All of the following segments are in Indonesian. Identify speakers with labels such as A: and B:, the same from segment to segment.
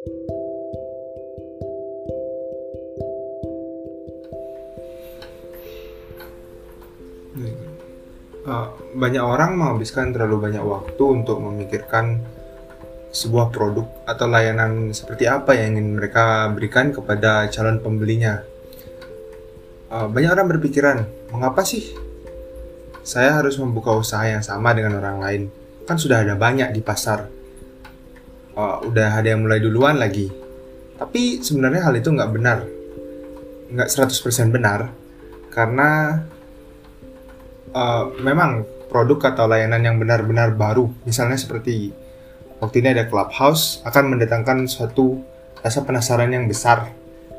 A: Uh, banyak orang menghabiskan terlalu banyak waktu untuk memikirkan sebuah produk atau layanan seperti apa yang ingin mereka berikan kepada calon pembelinya. Uh, banyak orang berpikiran, mengapa sih saya harus membuka usaha yang sama dengan orang lain? Kan sudah ada banyak di pasar. Uh, udah ada yang mulai duluan lagi. Tapi sebenarnya hal itu nggak benar. Nggak 100% benar. Karena uh, memang produk atau layanan yang benar-benar baru, misalnya seperti waktu ini ada Clubhouse akan mendatangkan suatu rasa penasaran yang besar.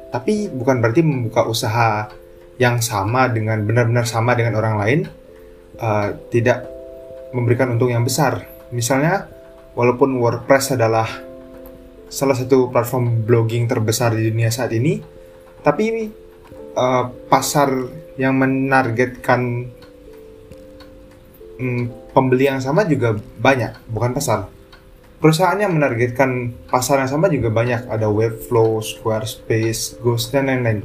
A: Tapi bukan berarti membuka usaha yang sama dengan benar-benar sama dengan orang lain uh, tidak memberikan untung yang besar. Misalnya, walaupun WordPress adalah salah satu platform blogging terbesar di dunia saat ini, tapi uh, pasar yang menargetkan hmm, pembeli yang sama juga banyak, bukan pasar. Perusahaan yang menargetkan pasar yang sama juga banyak. Ada Webflow, Squarespace, Ghost, dan lain-lain.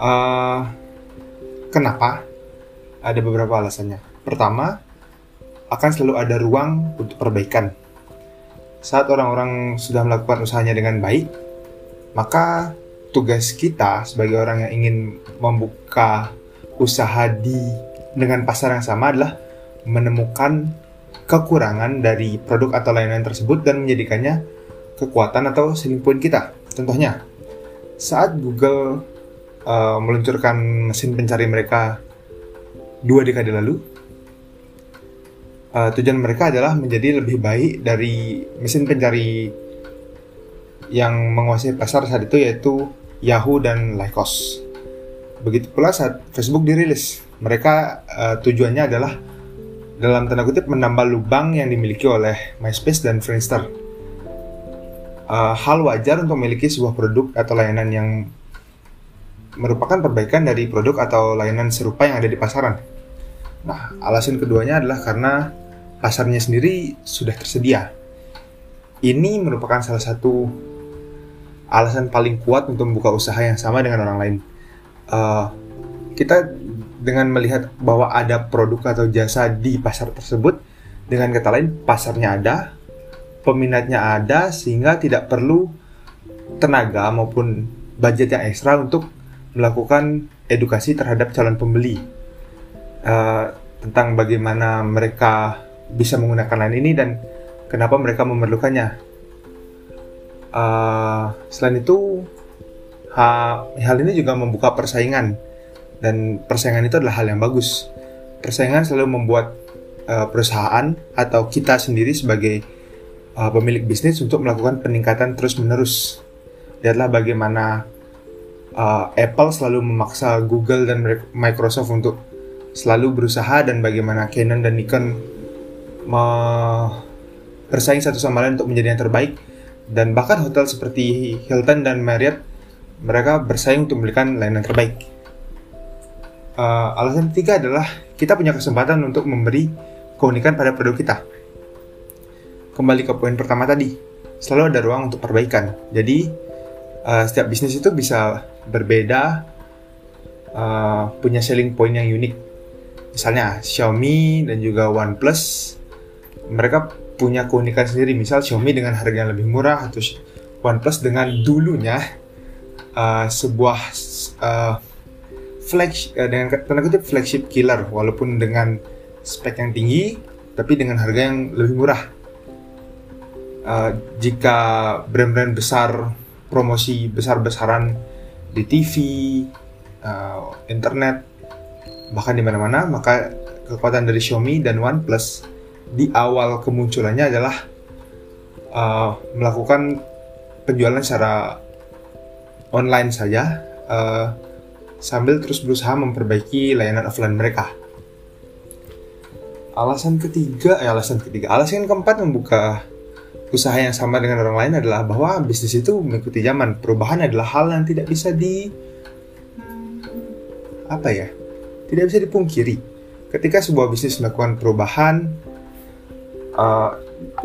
A: Uh, kenapa? Ada beberapa alasannya. Pertama, akan selalu ada ruang untuk perbaikan. Saat orang-orang sudah melakukan usahanya dengan baik, maka tugas kita sebagai orang yang ingin membuka usaha di dengan pasar yang sama adalah menemukan kekurangan dari produk atau layanan tersebut dan menjadikannya kekuatan atau selling point kita. Contohnya, saat Google uh, meluncurkan mesin pencari mereka dua dekade lalu, uh, tujuan mereka adalah menjadi lebih baik dari mesin pencari yang menguasai pasar saat itu yaitu Yahoo dan Lycos. Begitu pula saat Facebook dirilis mereka uh, tujuannya adalah dalam tanda kutip menambah lubang yang dimiliki oleh MySpace dan Friendster. Uh, hal wajar untuk memiliki sebuah produk atau layanan yang merupakan perbaikan dari produk atau layanan serupa yang ada di pasaran. Nah, alasan keduanya adalah karena pasarnya sendiri sudah tersedia. Ini merupakan salah satu alasan paling kuat untuk membuka usaha yang sama dengan orang lain. Uh, kita dengan melihat bahwa ada produk atau jasa di pasar tersebut, dengan kata lain pasarnya ada, peminatnya ada sehingga tidak perlu tenaga maupun budget yang ekstra untuk melakukan edukasi terhadap calon pembeli uh, tentang bagaimana mereka bisa menggunakan lain ini dan kenapa mereka memerlukannya. Uh, selain itu, hal ini juga membuka persaingan dan persaingan itu adalah hal yang bagus. Persaingan selalu membuat uh, perusahaan atau kita sendiri sebagai uh, pemilik bisnis untuk melakukan peningkatan terus-menerus. Lihatlah bagaimana uh, Apple selalu memaksa Google dan Microsoft untuk selalu berusaha dan bagaimana Canon dan Nikon bersaing satu sama lain untuk menjadi yang terbaik dan bahkan hotel seperti Hilton dan Marriott mereka bersaing untuk memberikan layanan terbaik uh, alasan ketiga adalah kita punya kesempatan untuk memberi keunikan pada produk kita. Kembali ke poin pertama tadi, selalu ada ruang untuk perbaikan. Jadi uh, setiap bisnis itu bisa berbeda, uh, punya selling point yang unik. Misalnya Xiaomi dan juga OnePlus, mereka punya keunikan sendiri. Misal Xiaomi dengan harga yang lebih murah atau OnePlus dengan dulunya uh, sebuah uh, flagship uh, dengan tanda kutip flagship killer walaupun dengan spek yang tinggi tapi dengan harga yang lebih murah. Uh, jika brand-brand besar promosi besar-besaran di TV, uh, internet, bahkan di mana-mana, maka kekuatan dari Xiaomi dan OnePlus di awal kemunculannya adalah uh, melakukan penjualan secara online saja. Uh, sambil terus berusaha memperbaiki layanan offline mereka. Alasan ketiga, eh alasan ketiga, alasan keempat membuka usaha yang sama dengan orang lain adalah bahwa bisnis itu mengikuti zaman. Perubahan adalah hal yang tidak bisa di apa ya? Tidak bisa dipungkiri. Ketika sebuah bisnis melakukan perubahan, uh,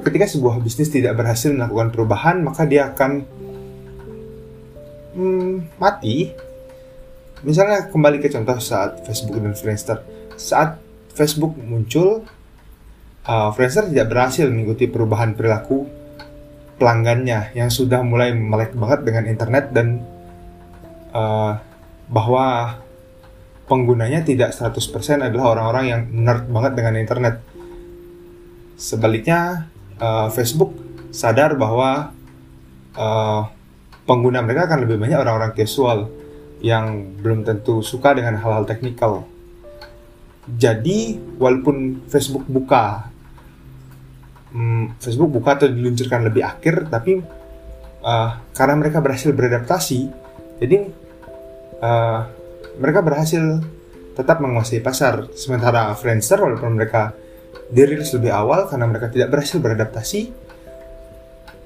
A: ketika sebuah bisnis tidak berhasil melakukan perubahan maka dia akan hmm, mati misalnya kembali ke contoh saat Facebook dan Friendster saat Facebook muncul uh, Friendster tidak berhasil mengikuti perubahan perilaku pelanggannya yang sudah mulai melek banget dengan internet dan uh, bahwa penggunanya tidak 100% adalah orang-orang yang nerd banget dengan internet. Sebaliknya, uh, Facebook sadar bahwa uh, pengguna mereka akan lebih banyak orang-orang casual yang belum tentu suka dengan hal-hal teknikal. Jadi, walaupun Facebook buka, um, Facebook buka atau diluncurkan lebih akhir, tapi uh, karena mereka berhasil beradaptasi, jadi uh, mereka berhasil tetap menguasai pasar. Sementara Friendster walaupun mereka dirilis lebih awal karena mereka tidak berhasil beradaptasi,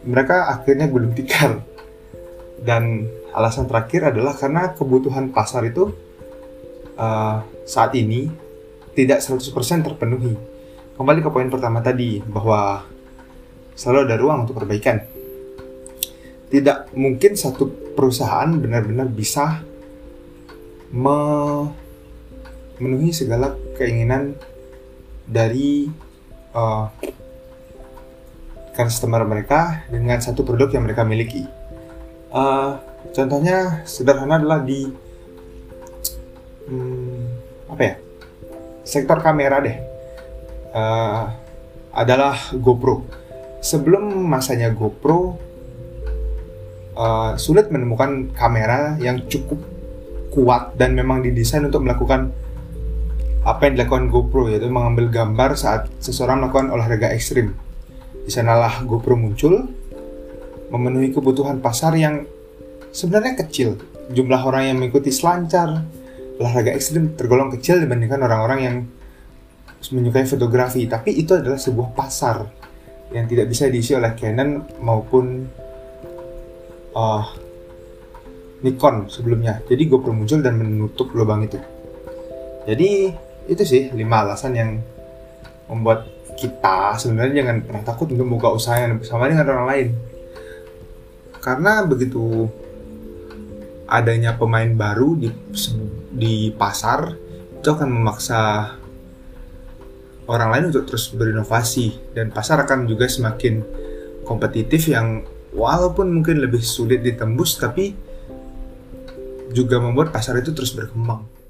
A: mereka akhirnya gulung tikar. Dan alasan terakhir adalah karena kebutuhan pasar itu uh, saat ini tidak 100% terpenuhi. Kembali ke poin pertama tadi bahwa selalu ada ruang untuk perbaikan. Tidak mungkin satu perusahaan benar-benar bisa memenuhi segala keinginan dari uh, customer mereka dengan satu produk yang mereka miliki. Uh, contohnya sederhana adalah di hmm, apa ya sektor kamera deh uh, adalah GoPro. Sebelum masanya GoPro uh, sulit menemukan kamera yang cukup kuat dan memang didesain untuk melakukan apa yang dilakukan GoPro yaitu mengambil gambar saat seseorang melakukan olahraga ekstrim. Di sanalah GoPro muncul memenuhi kebutuhan pasar yang sebenarnya kecil. Jumlah orang yang mengikuti selancar olahraga ekstrim tergolong kecil dibandingkan orang-orang yang menyukai fotografi, tapi itu adalah sebuah pasar yang tidak bisa diisi oleh Canon maupun uh, Nikon sebelumnya. Jadi GoPro muncul dan menutup lubang itu. Jadi itu sih lima alasan yang membuat kita sebenarnya jangan pernah takut untuk membuka usaha yang bersama dengan orang lain. Karena begitu adanya pemain baru di di pasar itu akan memaksa orang lain untuk terus berinovasi dan pasar akan juga semakin kompetitif yang walaupun mungkin lebih sulit ditembus tapi juga membuat pasar itu terus berkembang.